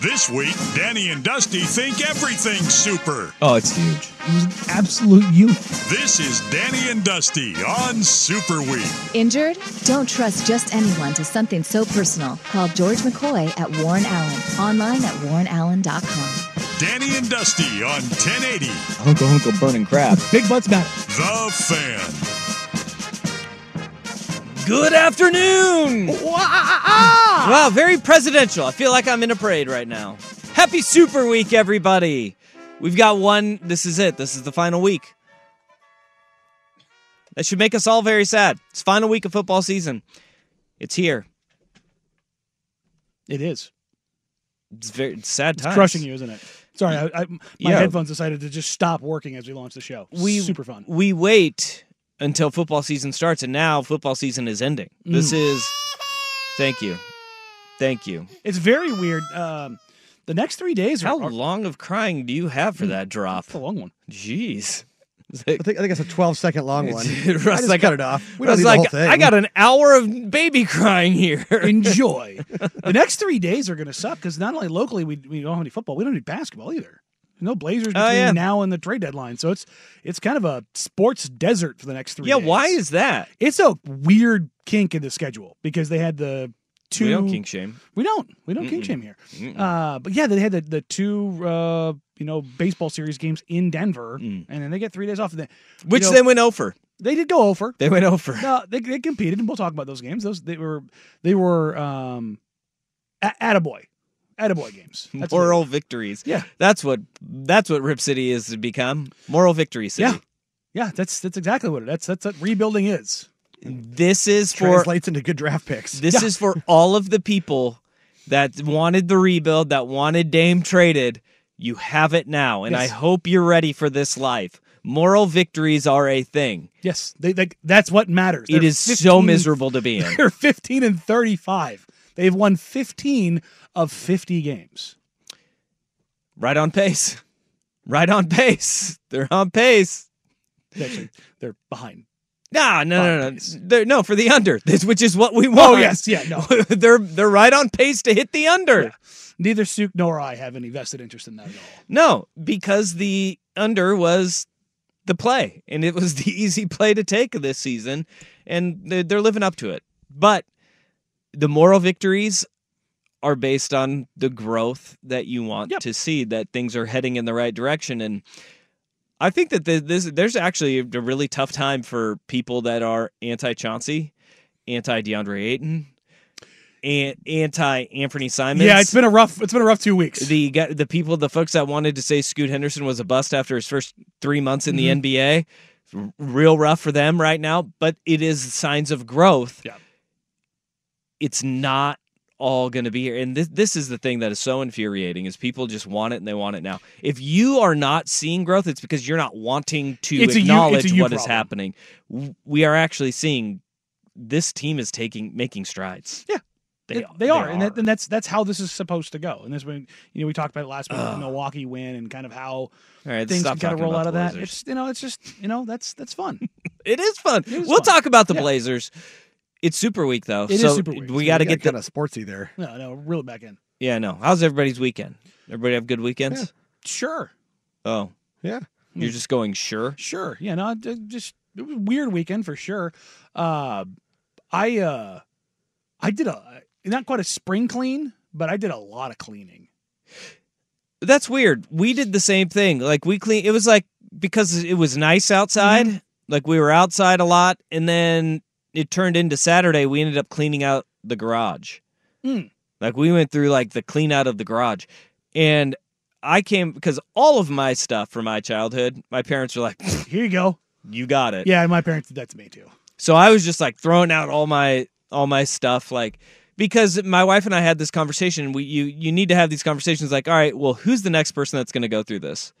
This week, Danny and Dusty think everything's super. Oh, it's huge. It was an absolute youth. This is Danny and Dusty on Super Week. Injured? Don't trust just anyone to something so personal. Call George McCoy at Warren Allen. Online at warrenallen.com. Danny and Dusty on 1080 Uncle Uncle burning crap. Big butts matter. The Fan. Good afternoon. Wow, very presidential. I feel like I'm in a parade right now. Happy Super Week, everybody. We've got one. This is it. This is the final week. That should make us all very sad. It's final week of football season. It's here. It is. It's very it's sad It's times. crushing you, isn't it? Sorry, I, I, my Yeah. headphones decided to just stop working as we launched the show. we super fun. We wait until football season starts, and now football season is ending. This Mm. is. Thank you, thank you. It's very weird. Um, the next three days are, How are long of crying do you have for that drop? It's a long one. Jeez. I think I think it's a 12 second long one. I Russ, just like, cut it off. We Russ, don't need like, the whole thing. I got an hour of baby crying here. Enjoy. the next three days are going to suck because not only locally we, we don't have any football, we don't need basketball either. No Blazers between Oh, yeah. now and the trade deadline, so it's it's kind of a sports desert for the next three. yeah, days. why is that? it's a weird kink in the schedule because they had the two. We don't kink shame. We don't. We don't kink Mm-mm. shame here. Uh, but yeah, they had the, the two uh, you know baseball series games in Denver, Mm. and then they get three days off. Of that. Which know- they went over. They did go over. They went over. No, they, they competed, and we'll talk about those games. Those they were they were um, a- attaboy, attaboy games. That's what- Moral victories. Yeah. That's what that's what Rip City is to become. Moral victory city. Yeah. yeah, that's that's exactly what it. That's that's what rebuilding is. This is for translates into good draft picks. this is for all of the people that wanted the rebuild, that wanted Dame traded. You have it now, and I hope you're ready for this life. Moral victories are a thing. Yes, they, they that's what matters. It They're is so miserable to be in. They're fifteen and thirty five. They've won fifteen of fifty games. Right on pace. Right on pace. They're on pace. Actually, they're behind. Nah, no, no, On no. They're, no, for the under, this, which is what we oh, want. Oh yes, yeah, no. they're they're right on pace to hit the under. Yeah. Neither Suk nor I have any vested interest in that at all. No, because the under was the play, and it was the easy play to take this season, and they're, they're living up to it. But the moral victories are based on the growth that you want Yep. to see, that things are heading in the right direction, and I think that this there's actually a really tough time for people that are anti Chauncey, anti DeAndre Ayton, and anti Anfernee Simons. Yeah, it's been a rough. It's been a rough two weeks. the the people, the folks that wanted to say Scoot Henderson was a bust after his first three months in Mm-hmm. the NBA, real rough for them right now. But it is signs of growth. Yeah. It's not all going to be here, and this this is the thing that is so infuriating: is people just want it and they want it now. If you are not seeing growth, it's because you're not wanting to It's a you- a acknowledge you what is problem. happening. We are actually seeing this team is taking making strides. Yeah. They, They, they are, and, that, and that's that's how this is supposed to go. And this when you know we talked about it last week, with the Milwaukee win, and kind of how right, things can kind of roll out of that. Blazers. It's you know, it's just you know that's that's fun. It is fun. is we'll fun. talk about the Yeah. Blazers. It's Super Week though. It is so Super Week. We got to get the kind of sportsy there. no, no, reel it back in. Yeah, no. How's everybody's weekend? Everybody have good weekends? Sure. Oh. Yeah. You're just going sure. Sure. Yeah, no, just it was a weird weekend for sure. Uh I uh I did a not quite a spring clean, but I did a lot of cleaning. That's weird. We did the same thing. Like we clean. It was like because it was nice outside. Mm-hmm. Like we were outside a lot, and then it turned into Saturday. We ended up cleaning out the garage. Mm. Like we went through like the clean out of the garage, and I came because all of my stuff from my childhood, my parents were like, Here you go. "You got it." Yeah, my parents did that to me too. So I was just like throwing out all my all my stuff like because my wife and I had this conversation we you you need to have these conversations like all right well who's the next person that's going to go through this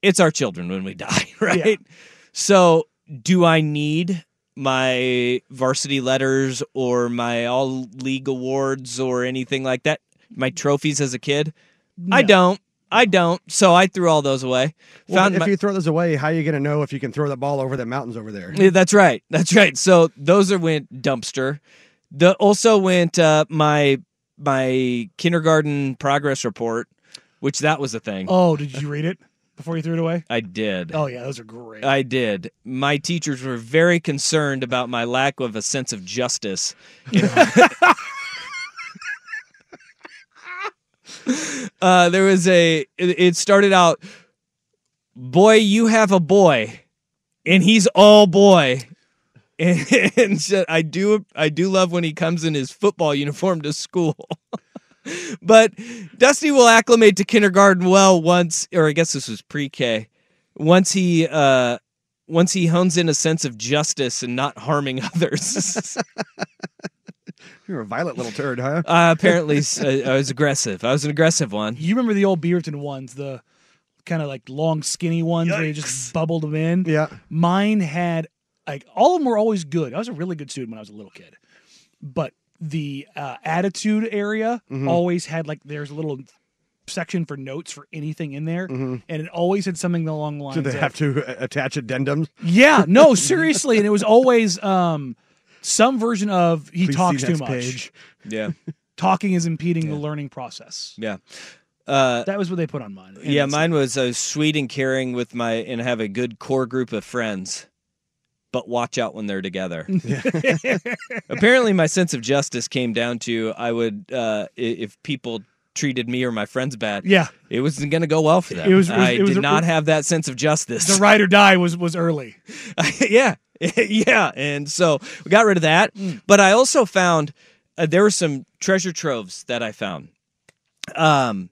it's our children when we die right so do I need my varsity letters or my all league awards or anything like that my trophies as a kid I don't I don't so I threw all those away Well, found if my- you throw those away, how are you going to know if you can throw the ball over the mountains over there? Yeah, that's right. That's right. So those are went dumpster. The also went uh, my my kindergarten progress report, which that was a thing. Oh, did you read it before you threw it away? I did. Oh yeah, those are great. I did. My teachers were very concerned about my lack of a sense of justice. uh, there was a. It it started out, boy, you have a boy, and he's all boy. And, and so I do, I do love when he comes in his football uniform to school. but Dusty will acclimate to kindergarten well once, or I guess this was pre-K. Once he, uh, once he hones in a sense of justice and not harming others. You're a violent little turd, huh? uh, apparently, s- uh, I was aggressive. I was an aggressive one. you remember the old Beaverton ones, the kind of like long, skinny ones where you just bubbled them in. Yeah. Mine had like all of them were always good. I was a really good student when I was a little kid, but the uh, attitude area Mm-hmm. always had like there's a little section for notes for anything in there, and it always had something along the lines. So Mm-hmm. they of, have to uh, attach addendums. Yeah, no, seriously, and it was always um some version of he Please talks too much. page. Yeah, Talking is impeding the learning process. yeah. Uh, That was what they put on mine. And yeah, mine was uh, sweet and caring with my and have a good core group of friends, but watch out when they're together. Apparently, my sense of justice came down to I would uh, if people treated me or my friends bad, Yeah, it wasn't going to go well for them. It was- it was- I it was did a- not have that sense of justice. the ride or die was was early. yeah, yeah, and so we got rid of that. Mm. But I also found uh, there were some treasure troves that I found. Um,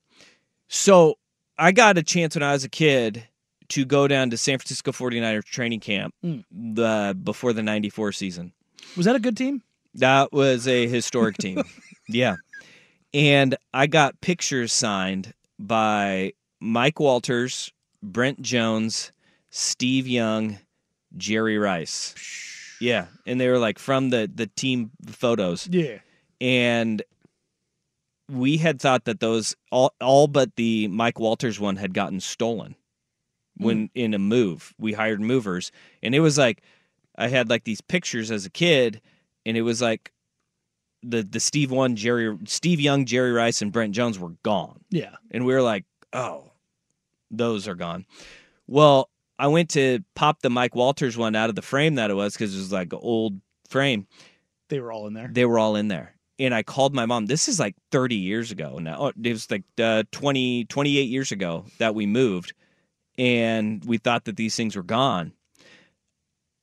so I got a chance when I was a kid to go down to San Francisco 49ers training camp Mm. the before the 94 season. Was that a good team? That was a historic team. Yeah. And I got pictures signed by Mike Walters, Brent Jones, Steve Young, Jerry Rice. Yeah. And they were like from the the team photos. Yeah. And we had thought that those all all but the Mike Walters one had gotten stolen when in a move. We hired movers and it was like I had like these pictures as a kid and it was like the the Steve one Jerry Steve Young, Jerry Rice and Brent Jones were gone. Yeah. And we were like, "Oh, those are gone." Well, I went to pop the Mike Walters one out of the frame that it was cuz it was like an old frame They were all in there. they were all in there and i called my mom this is like 30 years ago now Oh, it was like uh, 20 28 years ago that we moved and we thought that these things were gone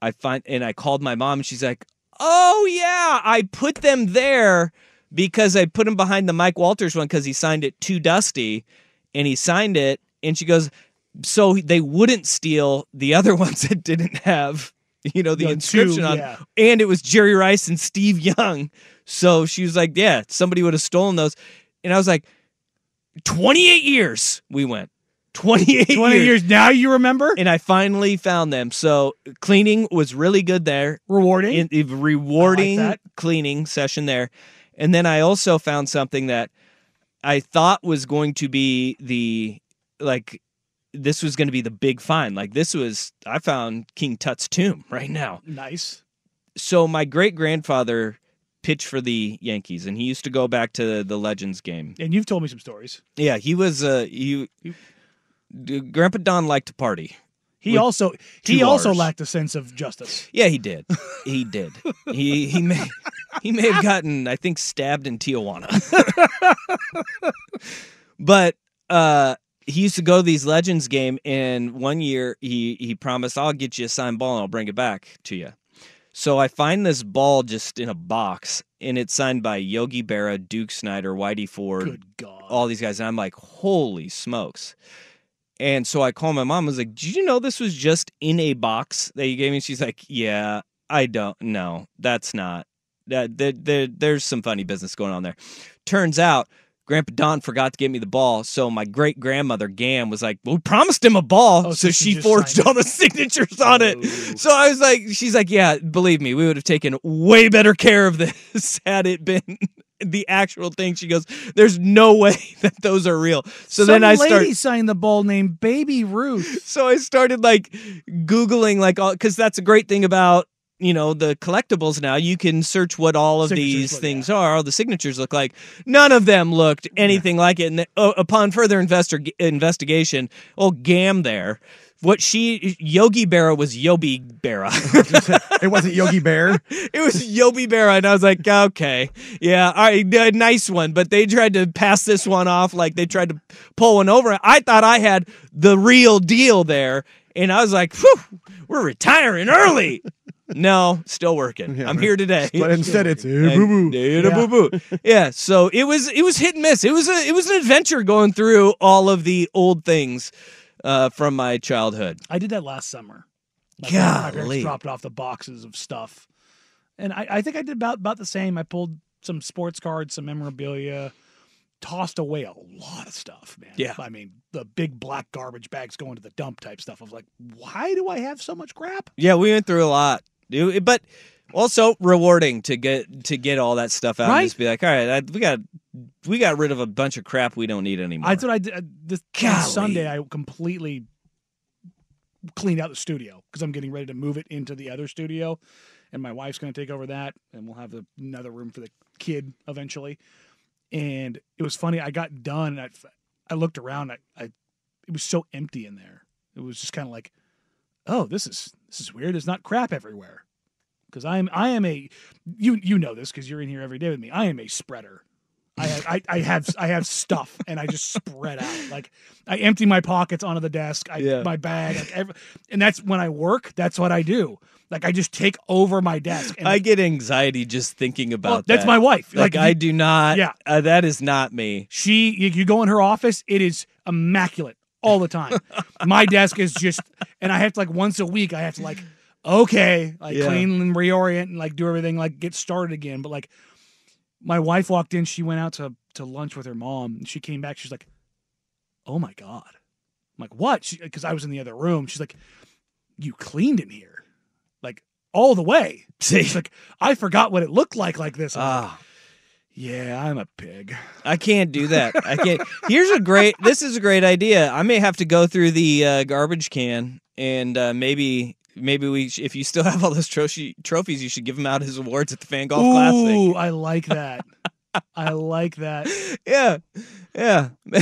i find and i called my mom and she's like oh yeah i put them there because i put them behind the mike walters one because he signed it to dusty and he signed it and she goes so they wouldn't steal the other ones that didn't have you know the The two, inscription on yeah. and it was Jerry Rice and Steve Young. So she was like, "Yeah, somebody would have stolen those." And I was like, "28 years we went. 28 Twenty years now, you remember? And I finally found them. So cleaning was really good there. Rewarding. In, a rewarding like cleaning session there. And then I also found something that I thought was going to be the like this was going to be the big find. Like this was I found King Tut's tomb right now nice. so my great grandfather pitched for the Yankees, and he used to go back to the Legends game. And you've told me some stories. Yeah, he was. Uh, he, Grandpa Don liked to party, He also he also lacked a sense of justice. Yeah, he did. He did. he he may he may have gotten I think stabbed in Tijuana. but uh he used to go to these Legends game and one year he he promised I'll get you a signed ball and I'll bring it back to you. So I find this ball just in a box and it's signed by Yogi Berra, Duke Snider, Whitey Ford, Good God. all these guys and I'm like, "Holy smokes." And so I called my mom. I was like, "Did you know this was just in a box that you gave me?" She's like, "Yeah, I don't. know. that's not. That there, there, there's some funny business going on there." Turns out, Grandpa Don forgot to get me the ball, so my great grandmother Gam was like, "We promised him a ball," Oh, so, so she she forged all the signatures on it. Oh. So I was like, "She's like, yeah, believe me, we would have taken way better care of this had it been." The actual thing, she goes, "There's no way that those are real." So Some then I lady start signed the ball named Baby Ruth. so I started like googling like all because that's a great thing about you know the collectibles now. You can search what all of Signatures these look, things are all the signatures look like. None of them looked anything like it. And uh, upon further investor, investigation oh gam there what she yogi berra was yobi berra. It wasn't Yogi Bear. it was yobi berra and i was like okay. Yeah all right uh, nice one but they tried to pass this one off like they tried to pull one over. I thought i had the real deal there and i was like we're retiring early. No still working. Yeah, i'm here today. But instead, it's eh, boo boo. Data boo boo. Yeah, so it was it was hit and miss. It was a it was an adventure going through all of the old things uh, from my childhood. I did that last summer. My parents- my parents dropped off the boxes of stuff, and I, I think I did about about the same. I pulled some sports cards, some memorabilia, tossed away a lot of stuff, man. Yeah. I mean the big black garbage bags going to the dump type stuff. I was like, why do I have so much crap? Yeah, we went through a lot, but also rewarding to get to get all that stuff out Right? and just be like, all right, I, we got we got rid of a bunch of crap we don't need anymore. That's what I did. uh, This Golly. Sunday, I completely cleaned out the studio because I'm getting ready to move it into the other studio, and my wife's going to take over that, and we'll have the, another room for the kid eventually. And it was funny. I got done. And I, I looked around. I, I, it was so empty in there. It was just kind of like, oh, this is this is weird. There's not crap everywhere. Because I am I am a you you know this because you're in here every day with me. I am a spreader. I have, I, I have I have stuff and I just spread out. Like I empty my pockets onto the desk. I Yeah. my bag. Like every, and that's when I work. That's what I do. Like I just take over my desk. I get anxiety just thinking about well, that's that. my wife. Like, Like, I you- do not. Yeah. uh, that is not me. She, you, you go in her office, it is immaculate all the time. My desk is just, and I have to like once a week, I have to like, okay, like Yeah. clean and reorient and like do everything, like get started again. But like, my wife walked in, she went out to to lunch with her mom, and she came back, she's like, oh my god, I'm like what? Because I was in the other room. She's like, you cleaned in here, like all the way. See, She's like, I forgot what it looked like like this. Like, ah. yeah, I'm a pig. I can't do that. I can't. Here's a great. This is a great idea. I may have to go through the uh, garbage can and uh, maybe maybe we. sh- If you still have all those trophy trophies, you should give them out as awards at the Fan Golf Classic. Ooh, I like that. I like that. Yeah, yeah.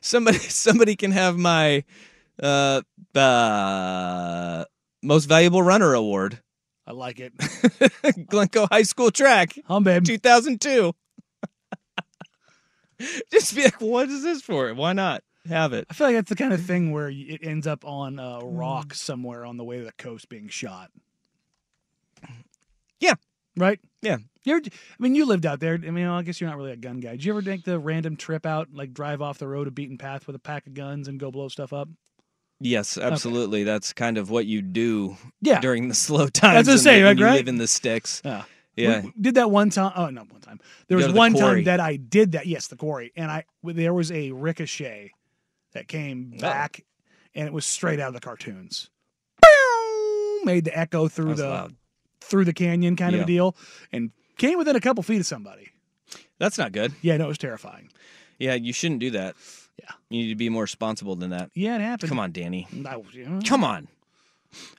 somebody somebody can have my uh, uh, most valuable runner award. I like it. Glencoe High School track, Hum, babe. 2002. Just be like, what is this for? Why not have it? I feel like that's the kind of thing where it ends up on a Mm. rock somewhere on the way to the coast being shot. Yeah. Right? Yeah. You ever, I mean, you lived out there. I mean, I guess you're not really a gun guy. Did you ever take the random trip out, like drive off the road, a beaten path with a pack of guns and go blow stuff up? Yes, absolutely. That's kind of what you do Yeah. during the slow times. what I say, right, you live in the sticks. Yeah. Yeah. We, did that one time. Oh, not one time. There was one quarry. time that I did that. Yes, the quarry. And I there was a ricochet that came Oh. back, and it was straight out of the cartoons. Bow! Made the echo through the loud. through the canyon, kind of a deal, and came within a couple feet of somebody. That's not good. Yeah, no, it was terrifying. Yeah, you shouldn't do that. Yeah. You need to be more responsible than that. Yeah, it happened. Come on, Danny. I know, Come on.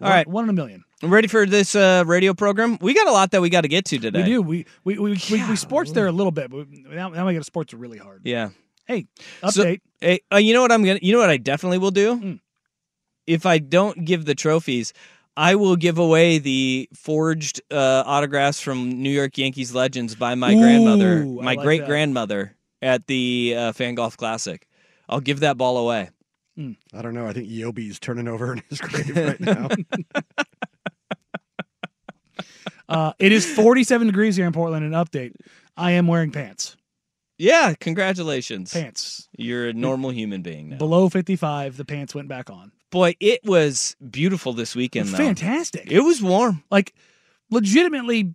All one- right. one in a million. Ready for this uh, radio program? We got a lot that we got to get to today. We do. We we we, we, we sports there a little bit, but now, now we got to sports really hard. Yeah. Hey, So- update. Hey, uh, you know what I'm gonna? You know what I definitely will do? Mm. if I don't give the trophies, I will give away the forged uh, autographs from New York Yankees legends by my grandmother, Ooh, I my like great that. grandmother at the uh, Fan Golf Classic. I'll give that ball away. I don't know. I think Yobi's turning over in his grave right now. Uh, it is 47 degrees here in Portland. An update. I am wearing pants. Yeah, congratulations. Pants. You're a normal human being now. Below 55, the pants went back on. Boy, it was beautiful this weekend, though. Fantastic. It was warm. like legitimately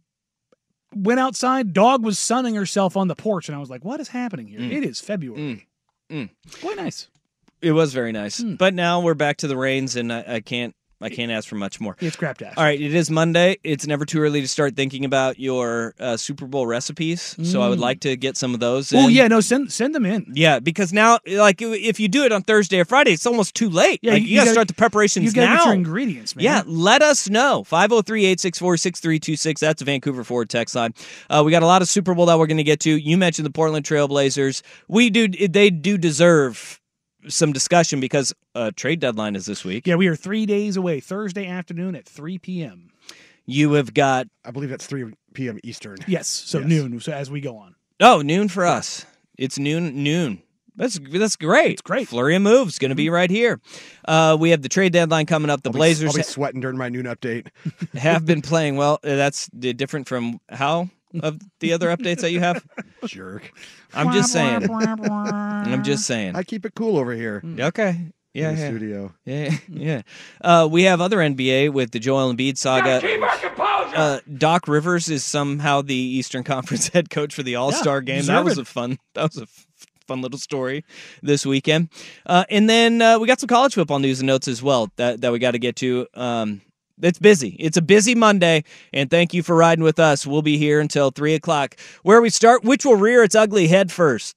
went outside dog was sunning herself on the porch and i was like what is happening here Mm. it is february Mm. quite nice It was very nice. Hmm. But now we're back to the rains, and I, I can't I can't ask for much more. it's crap dash All right, it is Monday. It's never too early to start thinking about your uh, Super Bowl recipes. So I would Mm. like to get some of those. oh yeah no send send them in Yeah, because now, like, if you do it on Thursday or Friday, it's almost too late. Yeah, like, you- you, you got to gotta- start the preparations you gotta now. get your ingredients man Yeah, let us know. 503 864 6326. That's the Vancouver Ford text line. Uh, we got a lot of Super Bowl that we're going to get to. You mentioned the Portland Trailblazers. We do, they do deserve some discussion because uh, trade deadline is this week. yeah we are three days away thursday afternoon at 3 p.m You have got, I believe that's 3 p.m. Eastern. yes so Yes. noon so as we go on oh, noon for us. It's noon, noon. That's that's great. It's great. Flurry of moves going to be right here. Uh, we have the trade deadline coming up. The I'll be- Blazers I'll be sweating during my noon update. have been playing well. Uh, That's different from how of the other updates that you have. Jerk. I'm just saying. I'm just saying. I keep it cool over here Okay. Yeah. in the Yeah. studio. Yeah. Yeah. Uh, we have other NBA with the Joel Embiid saga. Uh, Doc Rivers is somehow the Eastern Conference head coach for the All Star game. That was deserved. a fun. That was a f- fun little story this weekend. Uh, and then uh, we got some college football news and notes as well that that we got to get to. Um, it's busy. It's a busy Monday, and thank you for riding with us. We'll be here until three o'clock. Where we start, which will rear its ugly head first,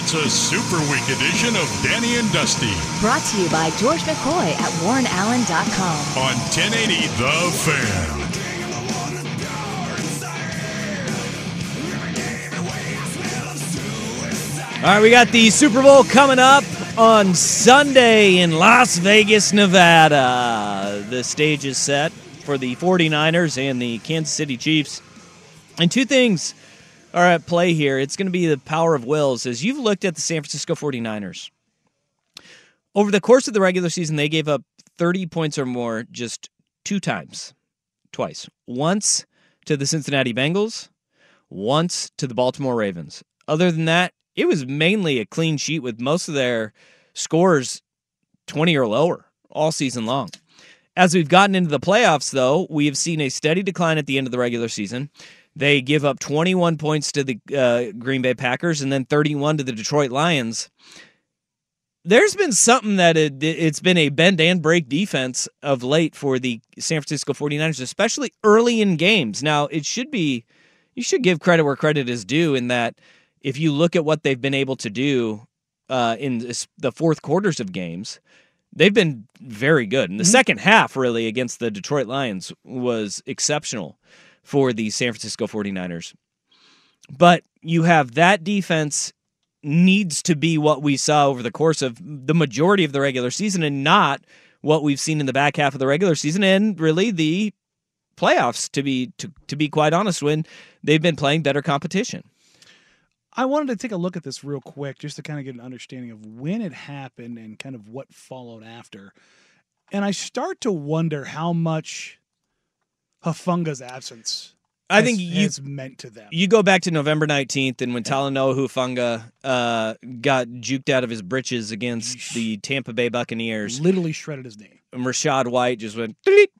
It's a super week edition of Danny and Dusty Brought to you by George McCoy at WarrenAllen.com. on 1080 The Fan. All right, we got the Super Bowl coming up on Sunday in Las Vegas, Nevada. The stage is set for the 49ers and the Kansas City Chiefs. And two things are at play here. It's going to be the power of wills. As you've looked at the San Francisco 49ers, over the course of the regular season, they gave up 30 points or more just two times. Twice. Once to the Cincinnati Bengals, once to the Baltimore Ravens. Other than that, it was mainly a clean sheet with most of their scores 20 or lower all season long. As we've gotten into the playoffs, though, we have seen a steady decline at the end of the regular season. They give up 21 points to the uh, Green Bay Packers and then 31 to the Detroit Lions. There's been something that it, it's been a bend and break defense of late for the San Francisco 49ers, especially early in games. Now, it should be, you should give credit where credit is due in that if you look at what they've been able to do uh, in this, the fourth quarters of games, they've been very good. And the second half, really, against the Detroit Lions was exceptional for the San Francisco 49ers. But you have that defense needs to be what we saw over the course of the majority of the regular season and not what we've seen in the back half of the regular season and really the playoffs to be to, to be quite honest when they've been playing better competition. I wanted to take a look at this real quick just to kind of get an understanding of when it happened and kind of what followed after. And I start to wonder how much Hufanga's absence I think you has meant to them. you go back to November 19th and when Talanoa Hufanga uh, got juked out of his britches against the Tampa Bay Buccaneers, literally shredded his knee and Rachaad White just went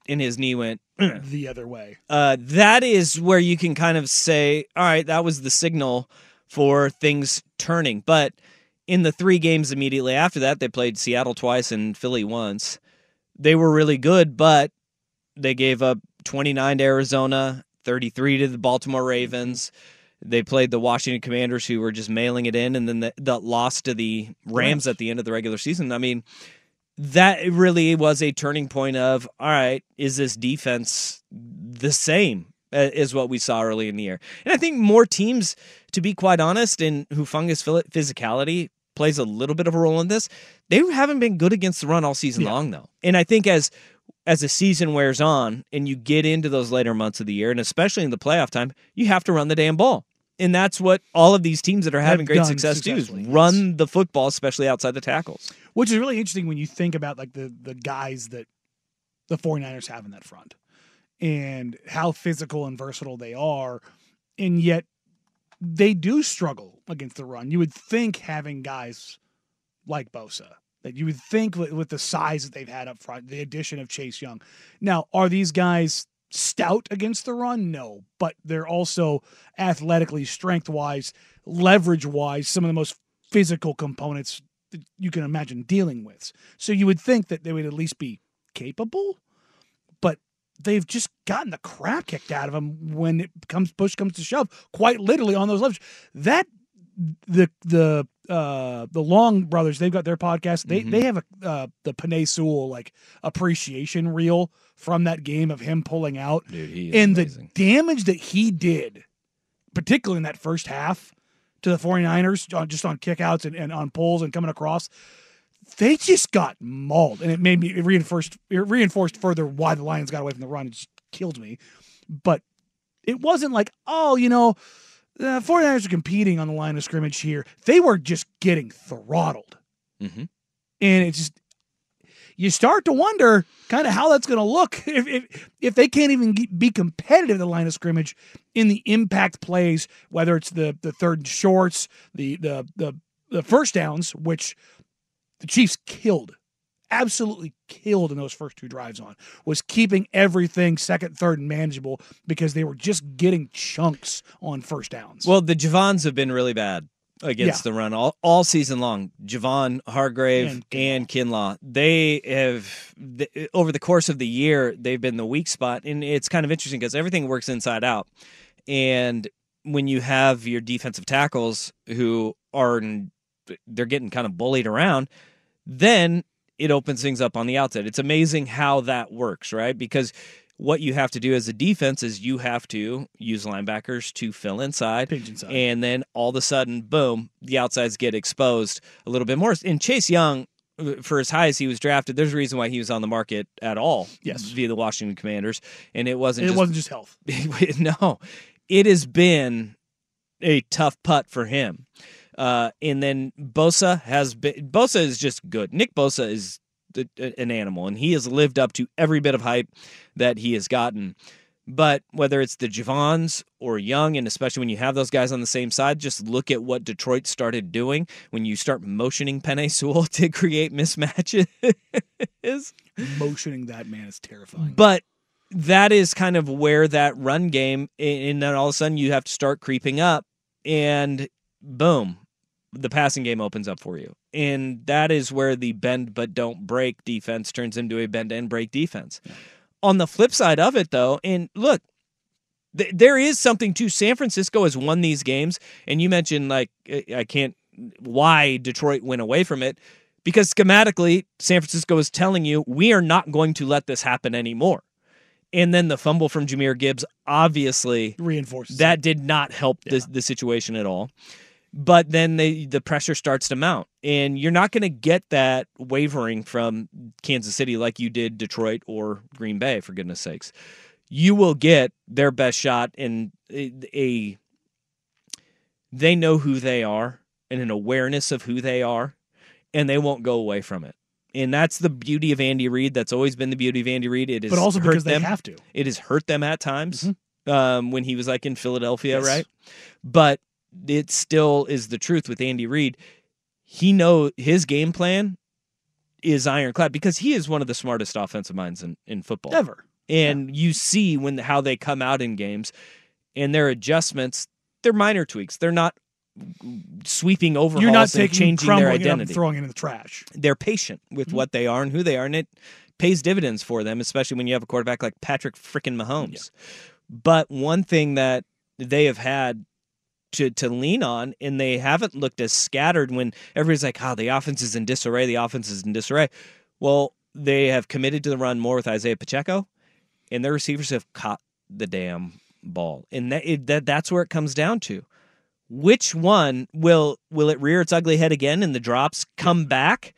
and his knee went the other way. uh, that is where you can kind of say, all right, that was the signal for things turning. But in the three games immediately after that, they played Seattle twice and Philly once. They were really good, but they gave up 29 to Arizona, 33 to the Baltimore Ravens. They played the Washington Commanders, who were just mailing it in, and then the, the loss to the Rams at the end of the regular season. I mean, that really was a turning point of all right is this defense the same uh, as what we saw early in the year and i think more teams to be quite honest and Hufanga's physicality plays a little bit of a role in this they haven't been good against the run all season Yeah. long though and i think as as the season wears on and you get into those later months of the year and especially in the playoff time you have to run the damn ball and that's what all of these teams that are having great success do is run the football especially outside the tackles Which is really interesting when you think about like the the guys that the 49ers have in that front and how physical and versatile they are. And yet they do struggle against the run. You would think having guys like Bosa, that you would think with, the size that they've had up front, the addition of Chase Young. Now, are these guys stout against the run? No, but they're also athletically, strength wise, leverage wise, some of the most physical components that you can imagine dealing with. So you would think that they would at least be capable, but they've just gotten the crap kicked out of them when it comes push comes to shove. Quite literally on those levels. That the the uh the Long brothers they've got their podcast. They Mhm. they have a uh, the Penei Sewell like appreciation reel from that game of him pulling out dude and the damage that he did, particularly in that first half to the 49ers, on, just on kickouts and, and on pulls and coming across, they just got mauled. And it made me, it reinforced, it reinforced further why the Lions got away from the run. It just killed me. But it wasn't like, oh, you know, the 49ers are competing on the line of scrimmage here. They were just getting throttled. Mhm. And it's just, you start to wonder kind of how that's going to look if, if if they can't even be competitive at the line of scrimmage in the impact plays, whether it's the the third and shorts, the the the the first downs, which the Chiefs killed, absolutely killed in those first two drives on, was keeping everything second, third, and manageable because they were just getting chunks on first downs. Well, the Javons have been really bad against the run all, all season long. Javon, Hargrave, And and Kinlaw. They have, over the course of the year, they've been the weak spot. And it's kind of interesting because everything works inside out. And when you have your defensive tackles who are, they're getting kind of bullied around, then it opens things up on the outside. It's amazing how that works, right? Because what you have to do as a defense is you have to use linebackers to fill inside. Pinch inside. And then all of a sudden, boom, the outsides get exposed a little bit more. And Chase Young, uh, for as high as he was drafted, there's a reason why he was on the market at all. Yes. Via the Washington Commanders. And it wasn't it just wasn't just health. no, it has been a tough putt for him. Uh, and then Bosa has been Bosa is just good. Nick Bosa is an animal, and he has lived up to every bit of hype that he has gotten. But whether it's the Javons or Young, and especially when you have those guys on the same side, just look at what Detroit started doing when you start motioning Penei Sewell to create mismatches. Motioning that man is terrifying. But that is kind of where that run game, and then all of a sudden you have to start creeping up, and boom, the passing game opens up for you. And that is where the bend but don't break defense turns into a bend and break defense. On the flip side of it, though, and look, th- there is something to San Francisco has won these games, and you mentioned like I can't why Detroit went away from it because schematically San Francisco is telling you we are not going to let this happen anymore. And then the fumble from Jahmyr Gibbs obviously Reinforces that did not help the, the situation at all. But then they, the pressure starts to mount. And you're not going to get that wavering from Kansas City like you did Detroit or Green Bay for goodness sakes. You will get their best shot in a, they know who they are and an awareness of who they are and they won't go away from it. And that's the beauty of Andy Reid. That's always been the beauty of Andy Reid. It is but also because they have to. it has hurt them at times Mm-hmm. um, when he was like in Philadelphia Yes. right? But it still is the truth with Andy Reid. He know his game plan is ironclad because he is one of the smartest offensive minds in, in football Ever. and you see when how they come out in games and their adjustments they're minor tweaks they're not sweeping overhauls You're not taking changing their crumbling it up and identity throwing it in the trash. they're patient with mm-hmm. what they are and who they are and it pays dividends for them especially when you have a quarterback like Patrick freaking Mahomes but one thing that they have had to to lean on and they haven't looked as scattered when everybody's like oh the offense is in disarray the offense is in disarray. Well they have committed to the run more with Isaiah Pacheco and their receivers have caught the damn ball. And that, it, that that's where it comes down to. Which one will will it rear its ugly head again and the drops come back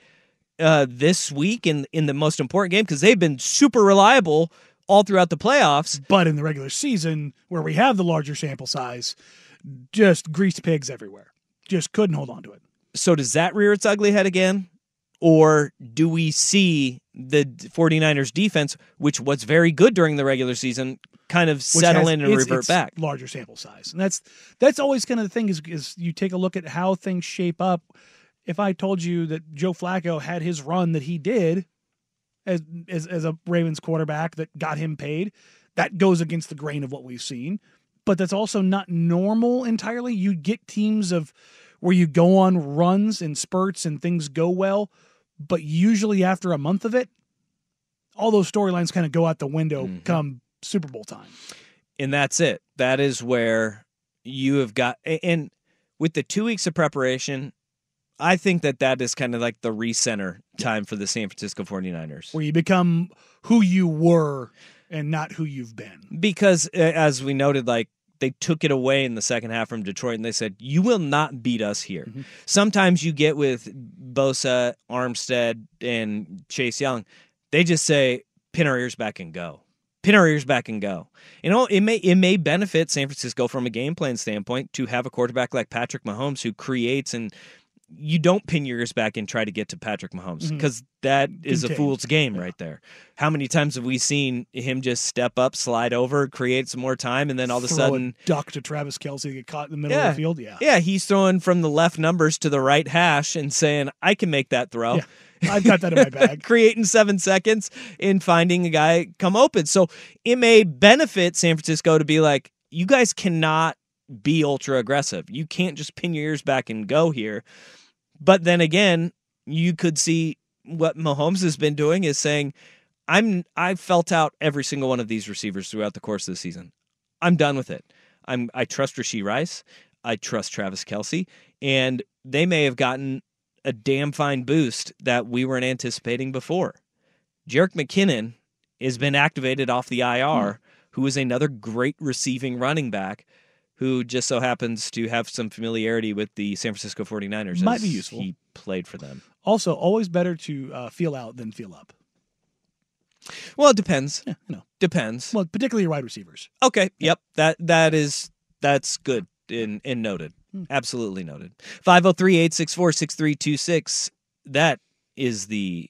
uh, this week in in the most important game? Because they've been super reliable all throughout the playoffs. But in the regular season, where we have the larger sample size, just greased pigs everywhere. Just couldn't hold on to it. so does that rear its ugly head again or do we see the 49ers defense which was very good during the regular season kind of settle has- in and it's- revert it's back Larger sample size, and that's that's always kind of the thing is is you take a look at how things shape up. If I told you that Joe Flacco had his run that he did as as, as a Ravens quarterback that got him paid, that goes against the grain of what we've seen. But that's also not normal entirely. You get teams of where you go on runs and spurts and things go well, but usually after a month of it, all those storylines kind of go out the window Mm-hmm. come Super Bowl time. and that's it. That is where you have got and with the two weeks of preparation, I think that that is kind of like the recenter time for the San Francisco 49ers. where you become who you were and not who you've been. Because uh, as we noted, like they took it away in the second half from Detroit and they said, You will not beat us here. Mm-hmm. Sometimes you get with Bosa, Armstead, and Chase Young, they just say, Pin our ears back and go. Pin our ears back and go. You know, it may it may benefit San Francisco from a game plan standpoint to have a quarterback like Patrick Mahomes who creates and you don't pin your ears back and try to get to Patrick Mahomes mm-hmm. because that is a fool's game right there. How many times have we seen him just step up, slide over, create some more time, and then all of a Throw sudden, duck to Travis Kelce get caught in the middle yeah, of the field. Yeah. yeah, he's throwing from the left numbers to the right hash and saying, "I can make that throw." Yeah. I've got that in my bag. creating seven seconds in finding a guy come open. So it may benefit San Francisco to be like, you guys cannot be ultra aggressive. You can't just pin your ears back and go here. But then again, you could see what Mahomes has been doing is saying, I'm I've felt out every single one of these receivers throughout the course of the season. I'm done with it. I'm I trust Rashee Rice. I trust Travis Kelce. And they may have gotten a damn fine boost that we weren't anticipating before. Jerick McKinnon has been activated off the IR, hmm. who is another great receiving running back who just so happens to have some familiarity with the San Francisco 49ers. Might be useful. He played for them. Also, always better to uh, feel out than feel up. Well, it depends. Yeah, you know. Depends. Well, particularly your wide receivers. Okay. Yep. That that is that's good and and noted. Hmm. Absolutely noted. 503-864-6326. That is the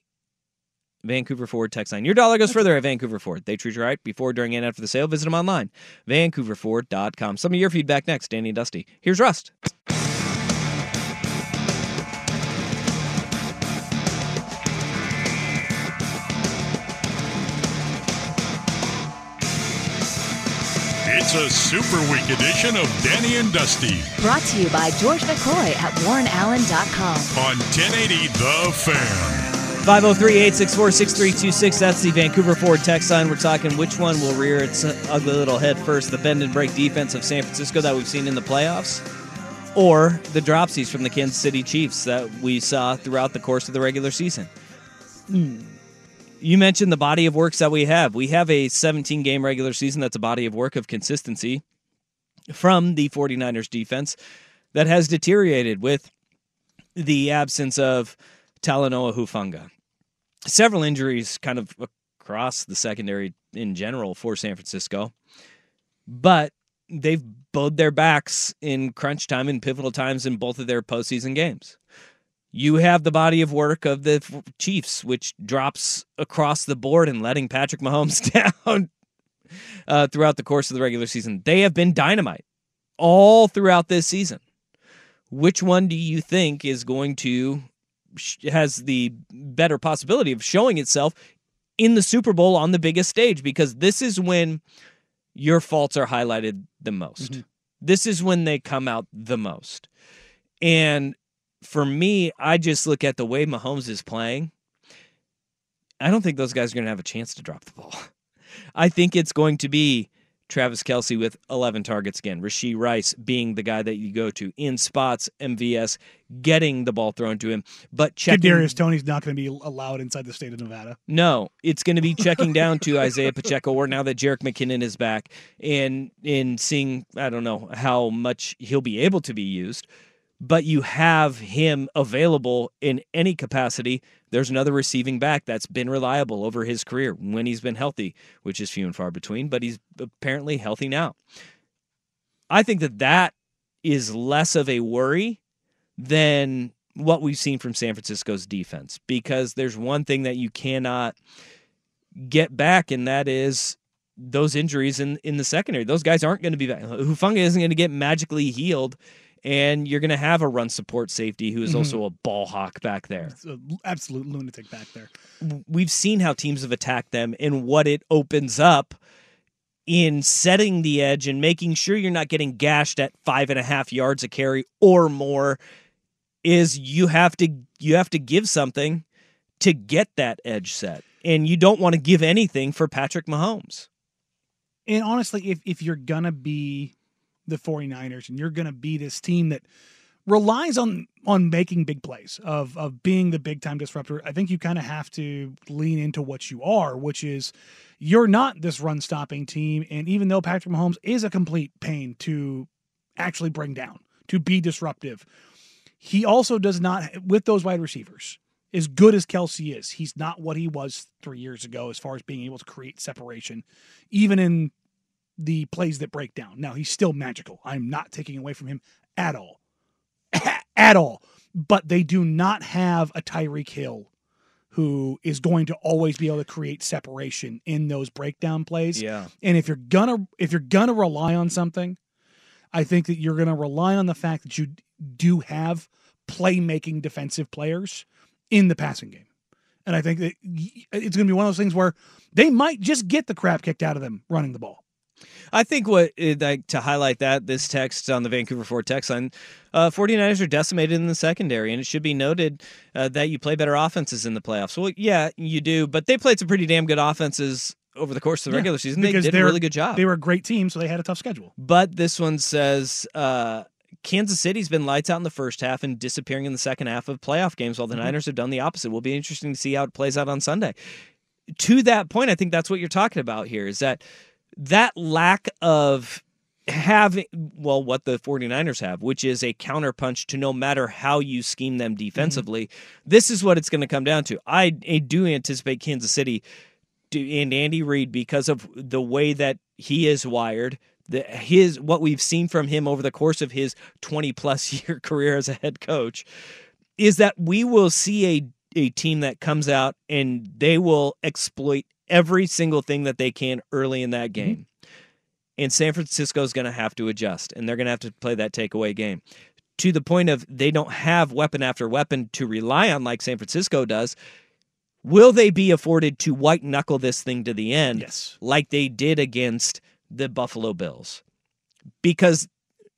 Vancouver Ford text line. Your dollar goes further at Vancouver Ford. They treat you right before, during, and after the sale. Visit them online. VancouverFord.com. Some of your feedback next. Danny and Dusty. Here's Rust. It's a super week edition of Danny and Dusty Brought to you by George McCoy at warrenallen.com. on 1080 The Fan. 503-864-6326. That's the Vancouver Ford text line. We're talking which one will rear its ugly little head first, the bend and break defense of San Francisco that we've seen in the playoffs, or the dropsies from the Kansas City Chiefs that we saw throughout the course of the regular season. Hmm. You mentioned the body of works that we have. We have a 17 game regular season that's a body of work of consistency from the 49ers defense. that has deteriorated with the absence of Talanoa Hufanga. Several injuries kind of across the secondary in general for San Francisco. But they've bowed their backs in crunch time and pivotal times in both of their postseason games. You have the body of work of the Chiefs, which drops across the board and letting Patrick Mahomes down uh, throughout the course of the regular season. They have been dynamite all throughout this season. Which one do you think is going to has the better possibility of showing itself in the Super Bowl on the biggest stage? Because this is when your faults are highlighted the most. Mm-hmm. This is when they come out the most. And for me, I just look at the way Mahomes is playing. I don't think those guys are going to have a chance to drop the ball. I think it's going to be Travis Kelce with 11 targets again. Rashee Rice being the guy that you go to in spots, MVS getting the ball thrown to him, but checking. Kadarius Toney's not going to be allowed inside the state of Nevada. No, it's going to be checking down to Isaiah Pacheco, or now that Jerick McKinnon is back, and in seeing I don't know how much he'll be able to be used but you have him available in any capacity. There's another receiving back that's been reliable over his career when he's been healthy, which is few and far between, but he's apparently healthy now. I think that that is less of a worry than what we've seen from San Francisco's defense because there's one thing that you cannot get back, and that is those injuries in, in the secondary. Those guys aren't going to be back. Hufanga isn't going to get magically healed and you're going to have a run support safety who is mm-hmm. also a ball hawk back there. absolute lunatic back there. We've seen how teams have attacked them and what it opens up in setting the edge and making sure you're not getting gashed at five and a half yards a carry or more. Is you have to you have to give something to get that edge set, and you don't want to give anything for Patrick Mahomes. And honestly, if if you're gonna be the 49ers and you're going to be this team that relies on on making big plays of of being the big time disruptor. I think you kind of have to lean into what you are which is you're not this run stopping team and even though patrick mahomes is a complete pain to actually bring down to be disruptive he also does not with those wide receivers as good as Kelce is, he's not what he was three years ago as far as being able to create separation, even in the plays that break down. Now, he's still magical. I'm not taking away from him at all. at all. But they do not have a Tyreek Hill who is going to always be able to create separation in those breakdown plays. Yeah. And if you're gonna if you're gonna rely on something, I think that you're gonna rely on the fact that you do have playmaking defensive players in the passing game. And I think that it's going to be one of those things where they might just get the crap kicked out of them running the ball. I think what uh, like to highlight that this text on the Vancouver Ford text line, uh, 49ers are decimated in the secondary, and it should be noted uh, that you play better offenses in the playoffs. Well, yeah, you do, but they played some pretty damn good offenses over the course of the regular season. They did a really good job. They were a great team, so they had a tough schedule. But this one says. Uh, Kansas City's been lights out in the first half and disappearing in the second half of playoff games, while the mm-hmm. Niners have done the opposite. Will be interesting to see how it plays out on Sunday. To that point, I think that's what you're talking about here is that that lack of having well what the 49ers have which is a counterpunch to no matter how you scheme them defensively mm-hmm. this is what it's going to come down to I, I, do anticipate kansas city and andy reid because of the way that he is wired the, his what we've seen from him over the course of his 20 plus year career as a head coach is that we will see a a team that comes out and they will exploit every single thing that they can early in that mm-hmm. game. And San Francisco is going to have to adjust, and they're going to have to play that takeaway game to the point of they don't have weapon after weapon to rely on like San Francisco does. Will they be afforded to white knuckle this thing to the end, yes. like they did against the Buffalo Bills? Because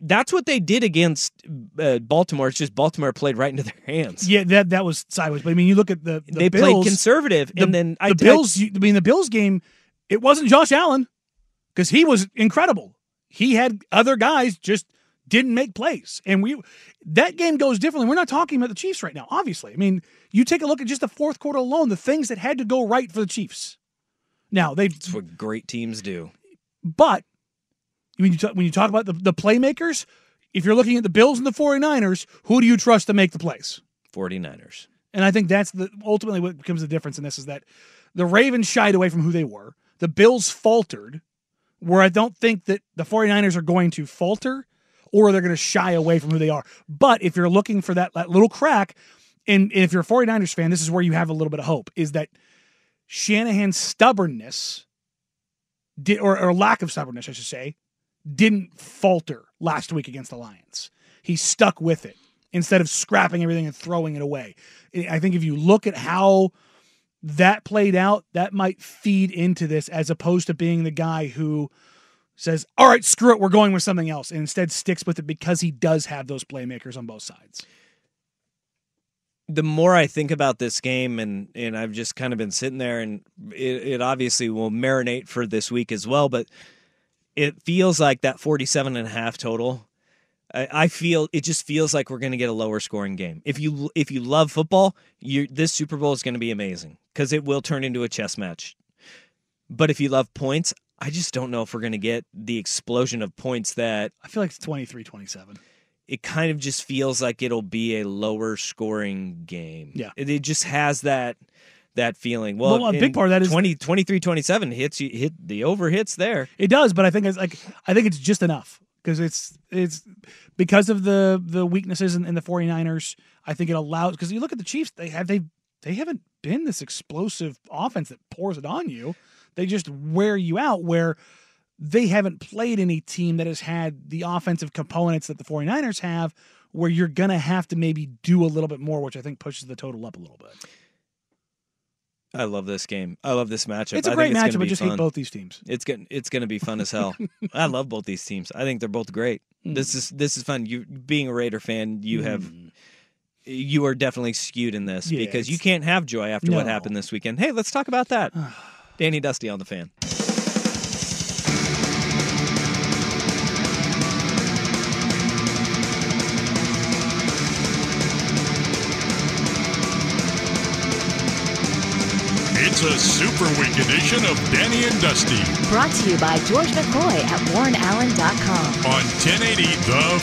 that's what they did against uh, Baltimore. It's just Baltimore played right into their hands. Yeah, that that was sideways. But I mean, you look at the, the they Bills, played conservative, the, and then the I, Bills. I, I mean, the Bills game. It wasn't Josh Allen because he was incredible. He had other guys just didn't make plays, and we that game goes differently. We're not talking about the Chiefs right now. Obviously, I mean, you take a look at just the fourth quarter alone, the things that had to go right for the Chiefs. Now they. That's what great teams do. But when you talk, when you talk about the, the playmakers, if you're looking at the Bills and the 49ers, who do you trust to make the plays? 49ers. And I think that's the ultimately what becomes the difference in this is that the Ravens shied away from who they were. The Bills faltered, where I don't think that the 49ers are going to falter or they're going to shy away from who they are. But if you're looking for that, that little crack, and, and if you're a 49ers fan, this is where you have a little bit of hope, is that Shanahan's stubbornness did, or, or lack of stubbornness, I should say, didn't falter last week against the Lions. He stuck with it instead of scrapping everything and throwing it away. I think if you look at how that played out, that might feed into this as opposed to being the guy who says, All right, screw it, we're going with something else, and instead sticks with it because he does have those playmakers on both sides. the more I think about this game, and and I've just kind of been sitting there, and it, it obviously will marinate for this week as well. But it feels like that 47 and a half total. I, I feel it just feels like we're going to get a lower scoring game. If you if you love football, you this Super Bowl is going to be amazing because it will turn into a chess match. But if you love points, I just don't know if we're going to get the explosion of points that I feel like it's 23 27. it kind of just feels like it'll be a lower scoring game. Yeah. It, it just has that that feeling. Well, Well, a big part of that is- 20, 23 27 hits you hit the over hits there. It does, but I think it's like I think it's just enough because it's it's because of the the weaknesses in, in the 49ers. I think it allows because you look at the Chiefs, they have they they haven't been this explosive offense that pours it on you. They just wear you out where they haven't played any team that has had the offensive components that the 49ers have where you're going to have to maybe do a little bit more which I think pushes the total up a little bit. I love this game. I love this matchup. It's a I great think it's matchup, be just fun. hate both these teams. It's going it's going to be fun as hell. I love both these teams. I think they're both great. Hmm. This is this is fun. You being a Raider fan, you have you are definitely skewed in this Yeah, because you can't have joy after what happened this weekend. Hey, let's talk about that. Danny Dusty on the fan. It's a super week edition of Danny and Dusty Brought to you by George McCoy at WarrenAllen.com. on 1080 The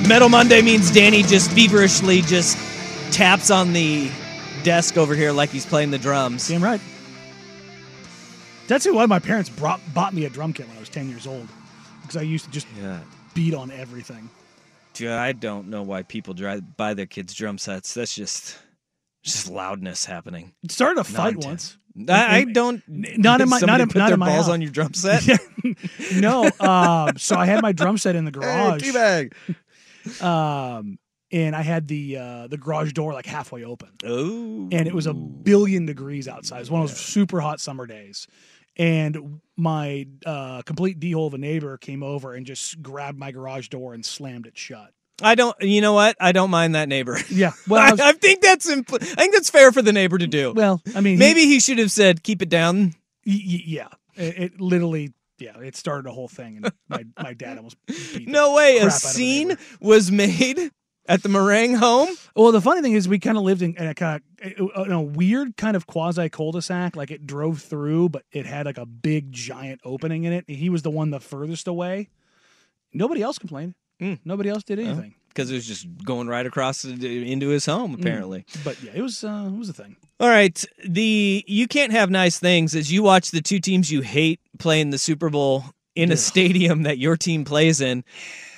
Fan. Metal Monday means Danny just feverishly just taps on the desk over here like he's playing the drums. Damn right. That's why my parents brought bought me a drum kit when I was ten years old because I used to just Yeah. beat on everything. Dude, I don't know why people drive buy their kids drum sets. That's just just loudness happening. It started a fight once. I, I don't. not in my- not in- put not their in my balls house. on your drum set. no, um, so I had my drum set in the Hey, garage, teabag. um, and I had the uh, the garage door like halfway open, Oh, and it was a billion degrees outside. It was one of those super hot summer days, and my uh, complete d hole of a neighbor came over and just grabbed my garage door and slammed it shut. I don't. You know what? I don't mind that neighbor. Yeah, well, I was- I think that's. Impl- I think that's fair for the neighbor to do. well, I mean, Maybe he should have said, "Keep it down." Y- y- yeah, it, it literally, yeah, it started a whole thing, and my, my dad almost No way. A scene was made at the Marang home. Well, the funny thing is, we kind of lived in, in a kind of in a weird kind of quasi cul-de-sac. Like it drove through, but it had like a big giant opening in it. And he was the one the furthest away. Nobody else complained. Mm. Nobody else did anything. because it was just going right across into his home. Apparently. But yeah, it was uh, it was a thing. All right, the you can't have nice things as you watch the two teams you hate playing the Super Bowl in a stadium that your team plays in.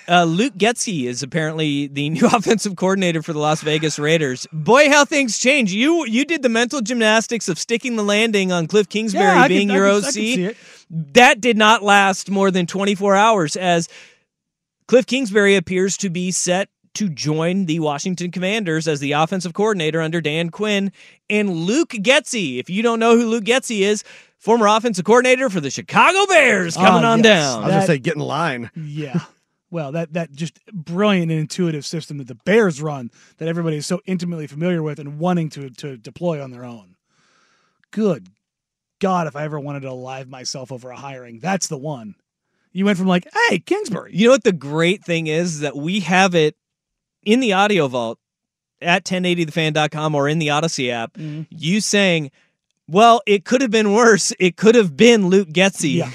Uh, Luke Getsy is apparently the new offensive coordinator for the Las Vegas Raiders. Boy, how things change! You you did the mental gymnastics of sticking the landing on Kliff Kingsbury Yeah, being could- your OC. I could it. That did not last more than 24 hours as Kliff Kingsbury appears to be set to join the Washington Commanders as the offensive coordinator under Dan Quinn. And Luke Getsy, if you don't know who Luke Getsy is, former offensive coordinator for the Chicago Bears, coming Ah, on yes. down. I was gonna say get in line. Yeah. Well, that that just brilliant and intuitive system that the Bears run that everybody is so intimately familiar with and wanting to to deploy on their own. Good God, if I ever wanted to alive myself over a hiring, that's the one. You went from like, hey, Kingsbury. You know what the great thing is that we have it in the audio vault at 1080thefan.com or in the Odyssey app. Mhm. You saying, "Well, it could have been worse. It could have been Luke Getsy." Yeah.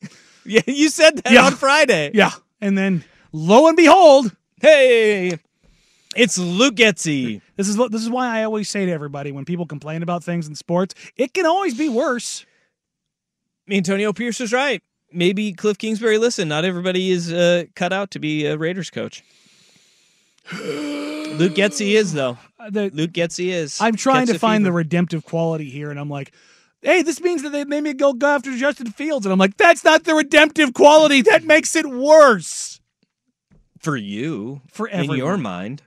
yeah, you said that Yeah. on Friday. Yeah. And then lo and behold, Hey, it's Luke Getsy. this is this is why I always say to everybody when people complain about things in sports, it can always be worse. Antonio Pierce is right. Maybe Kliff Kingsbury. Listen, not everybody is uh, cut out to be a Raiders coach. Luke Getsy is though. Uh, the- Luke Getsy is. I'm trying Gets to find the redemptive quality here, and I'm like, hey, this means that they made me go, go after Justin Fields. And I'm like, that's not the redemptive quality. That makes it worse. for you For in your mind.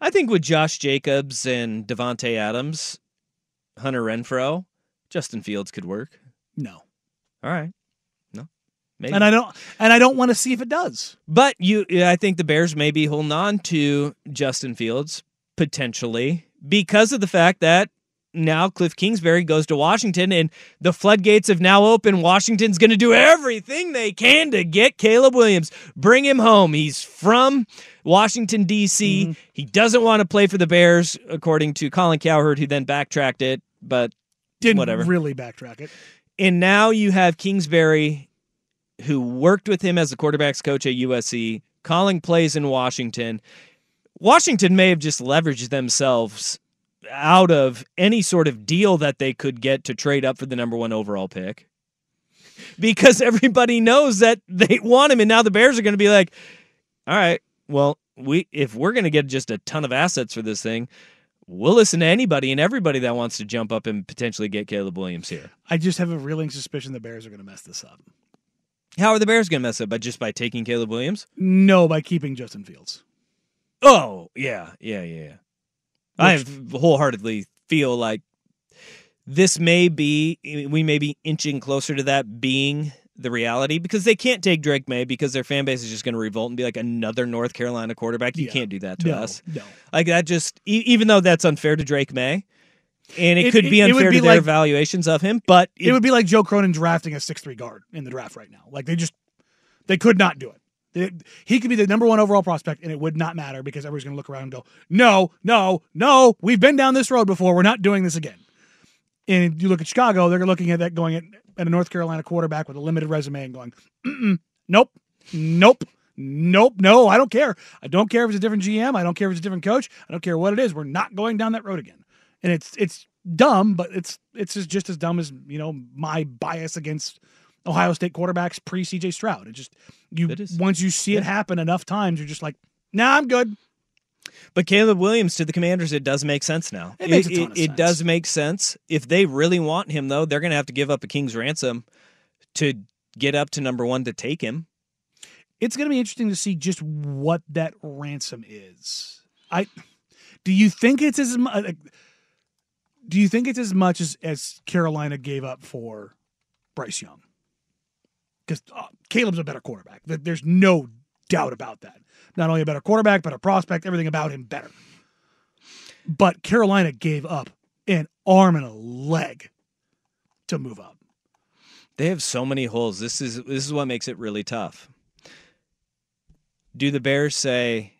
I think with Josh Jacobs and Davante Adams, Hunter Renfrow, Justin Fields could work. No. All right, maybe. And I don't and I don't want to see if it does. But you, I think the Bears may be holding on to Justin Fields potentially because of the fact that now Kliff Kingsbury goes to Washington and the floodgates have now opened. Washington's going to do everything they can to get Caleb Williams, bring him home. He's from Washington, D.C. Mm-hmm. He doesn't want to play for the Bears, according to Colin Cowherd, who then backtracked it. But Didn't Whatever. really backtrack it. and now you have Kingsbury, who worked with him as the quarterbacks coach at USC, calling plays in Washington. Washington may have just leveraged themselves out of any sort of deal that they could get to trade up for the number one overall pick. Because everybody knows that they want him, and now the Bears are going to be like, "All right, well, we if we're going to get just a ton of assets for this thing, we'll listen to anybody and everybody that wants to jump up and potentially get Caleb Williams here." I just have a reeling suspicion the Bears are going to mess this up. How are the Bears going to mess up? By just by taking Caleb Williams? No, by keeping Justin Fields. Oh, yeah, yeah, yeah. yeah. I wholeheartedly feel like this may be we may be inching closer to that being the reality because they can't take Drake Maye because their fan base is just going to revolt and be like another North Carolina quarterback. You Yeah. can't do that to no, us. no. Like that just even though that's unfair to Drake Maye and it, It- could be it- it unfair be to their like- evaluations of him, but It would be like Joe Cronin drafting a six three guard in the draft right now. Like they just they could not do it. They- he could be the number one overall prospect, and it would not matter because everybody's going to look around and go, "No, no, no, we've been down this road before. We're not doing this again." And you look at Chicago; they're looking at that going at, at a North Carolina quarterback with a limited resume and going, "Nope, nope." Nope, no, I don't care. I don't care if it's a different GM. I don't care if it's a different coach. I don't care what it is. We're not going down that road again. And it's it's dumb, but it's it's just- just as dumb as you know my bias against Ohio State quarterbacks pre CJ Stroud. It just you It once you see it happen enough times, you're just like, nah, I'm good. But Caleb Williams to the Commanders, it does make sense now. It makes a ton it, it sense. does make sense. If they really want him, though, they're going to have to give up a king's ransom to get up to number one to take him. It's going to be interesting to see just what that ransom is. I do you think it's as much? like, do you think it's as much as as Carolina gave up for Bryce Young? Because uh, Caleb's a better quarterback. There's no doubt about that. Not only a better quarterback, but a prospect. Everything about him better. But Carolina gave up an arm and a leg to move up. They have so many holes. This is this is what makes it really tough. Do the Bears say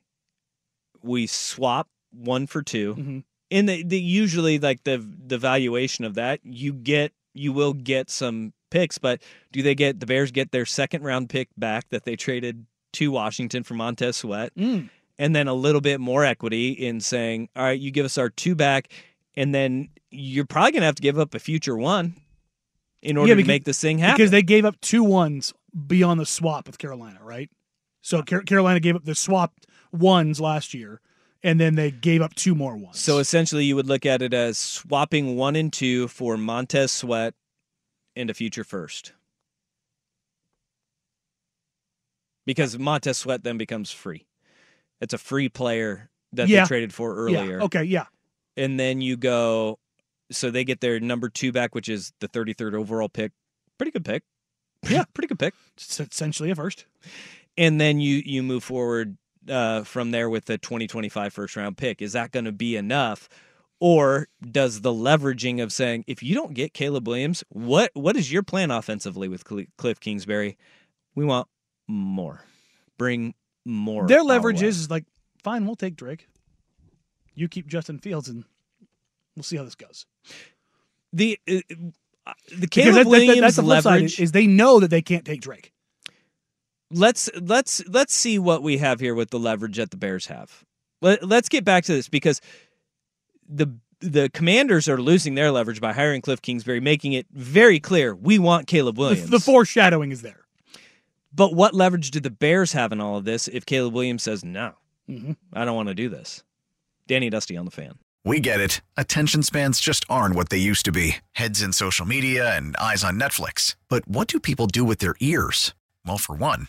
we swap one for 2 Mhm. And the, the usually like the the valuation of that, you get you will get some picks, but do they get the Bears get their second round pick back that they traded to Washington for Montez Sweat? Mm. and then a little bit more equity in saying, all right, you give us our two back, and then you're probably going to have to give up a future one in order Yeah, to make this thing happen. Because they gave up two ones beyond the swap with Carolina, right? So Car- Carolina gave up the swapped ones last year, and then they gave up two more ones. so essentially, you would look at it as swapping one and two for Montez Sweat and a future first. Because Montez Sweat then becomes free. It's a free player that Yeah. they traded for earlier. Yeah. Okay. Yeah. and then you go so they get their number two back which is the 33rd overall pick pretty good pick Yeah. pretty good pick It's essentially a first. and then you you move forward uh, from there with the 2025 first round pick is that going to be enough or does the leveraging of saying if you don't get Caleb Williams what what is your plan offensively with Cl- Kliff Kingsbury we want more bring more Their leverage way. is, is like, fine, we'll take Drake. You keep Justin Fields, and we'll see how this goes. the uh, uh, the Caleb that- that- that- Williams that's the leverage is they know that they can't take Drake. Let's let's let's see what we have here with the leverage that the Bears have. Let, let's get back to this because the the Commanders are losing their leverage by hiring Kliff Kingsbury, making it very clear we want Caleb Williams. the foreshadowing is there. but what leverage do the Bears have in all of this if Caleb Williams says no? Mhm. I don't want to do this. Danny Dusty on the fan. We get it. Attention spans just aren't what they used to be heads in social media and eyes on Netflix. But what do people do with their ears? Well, for one,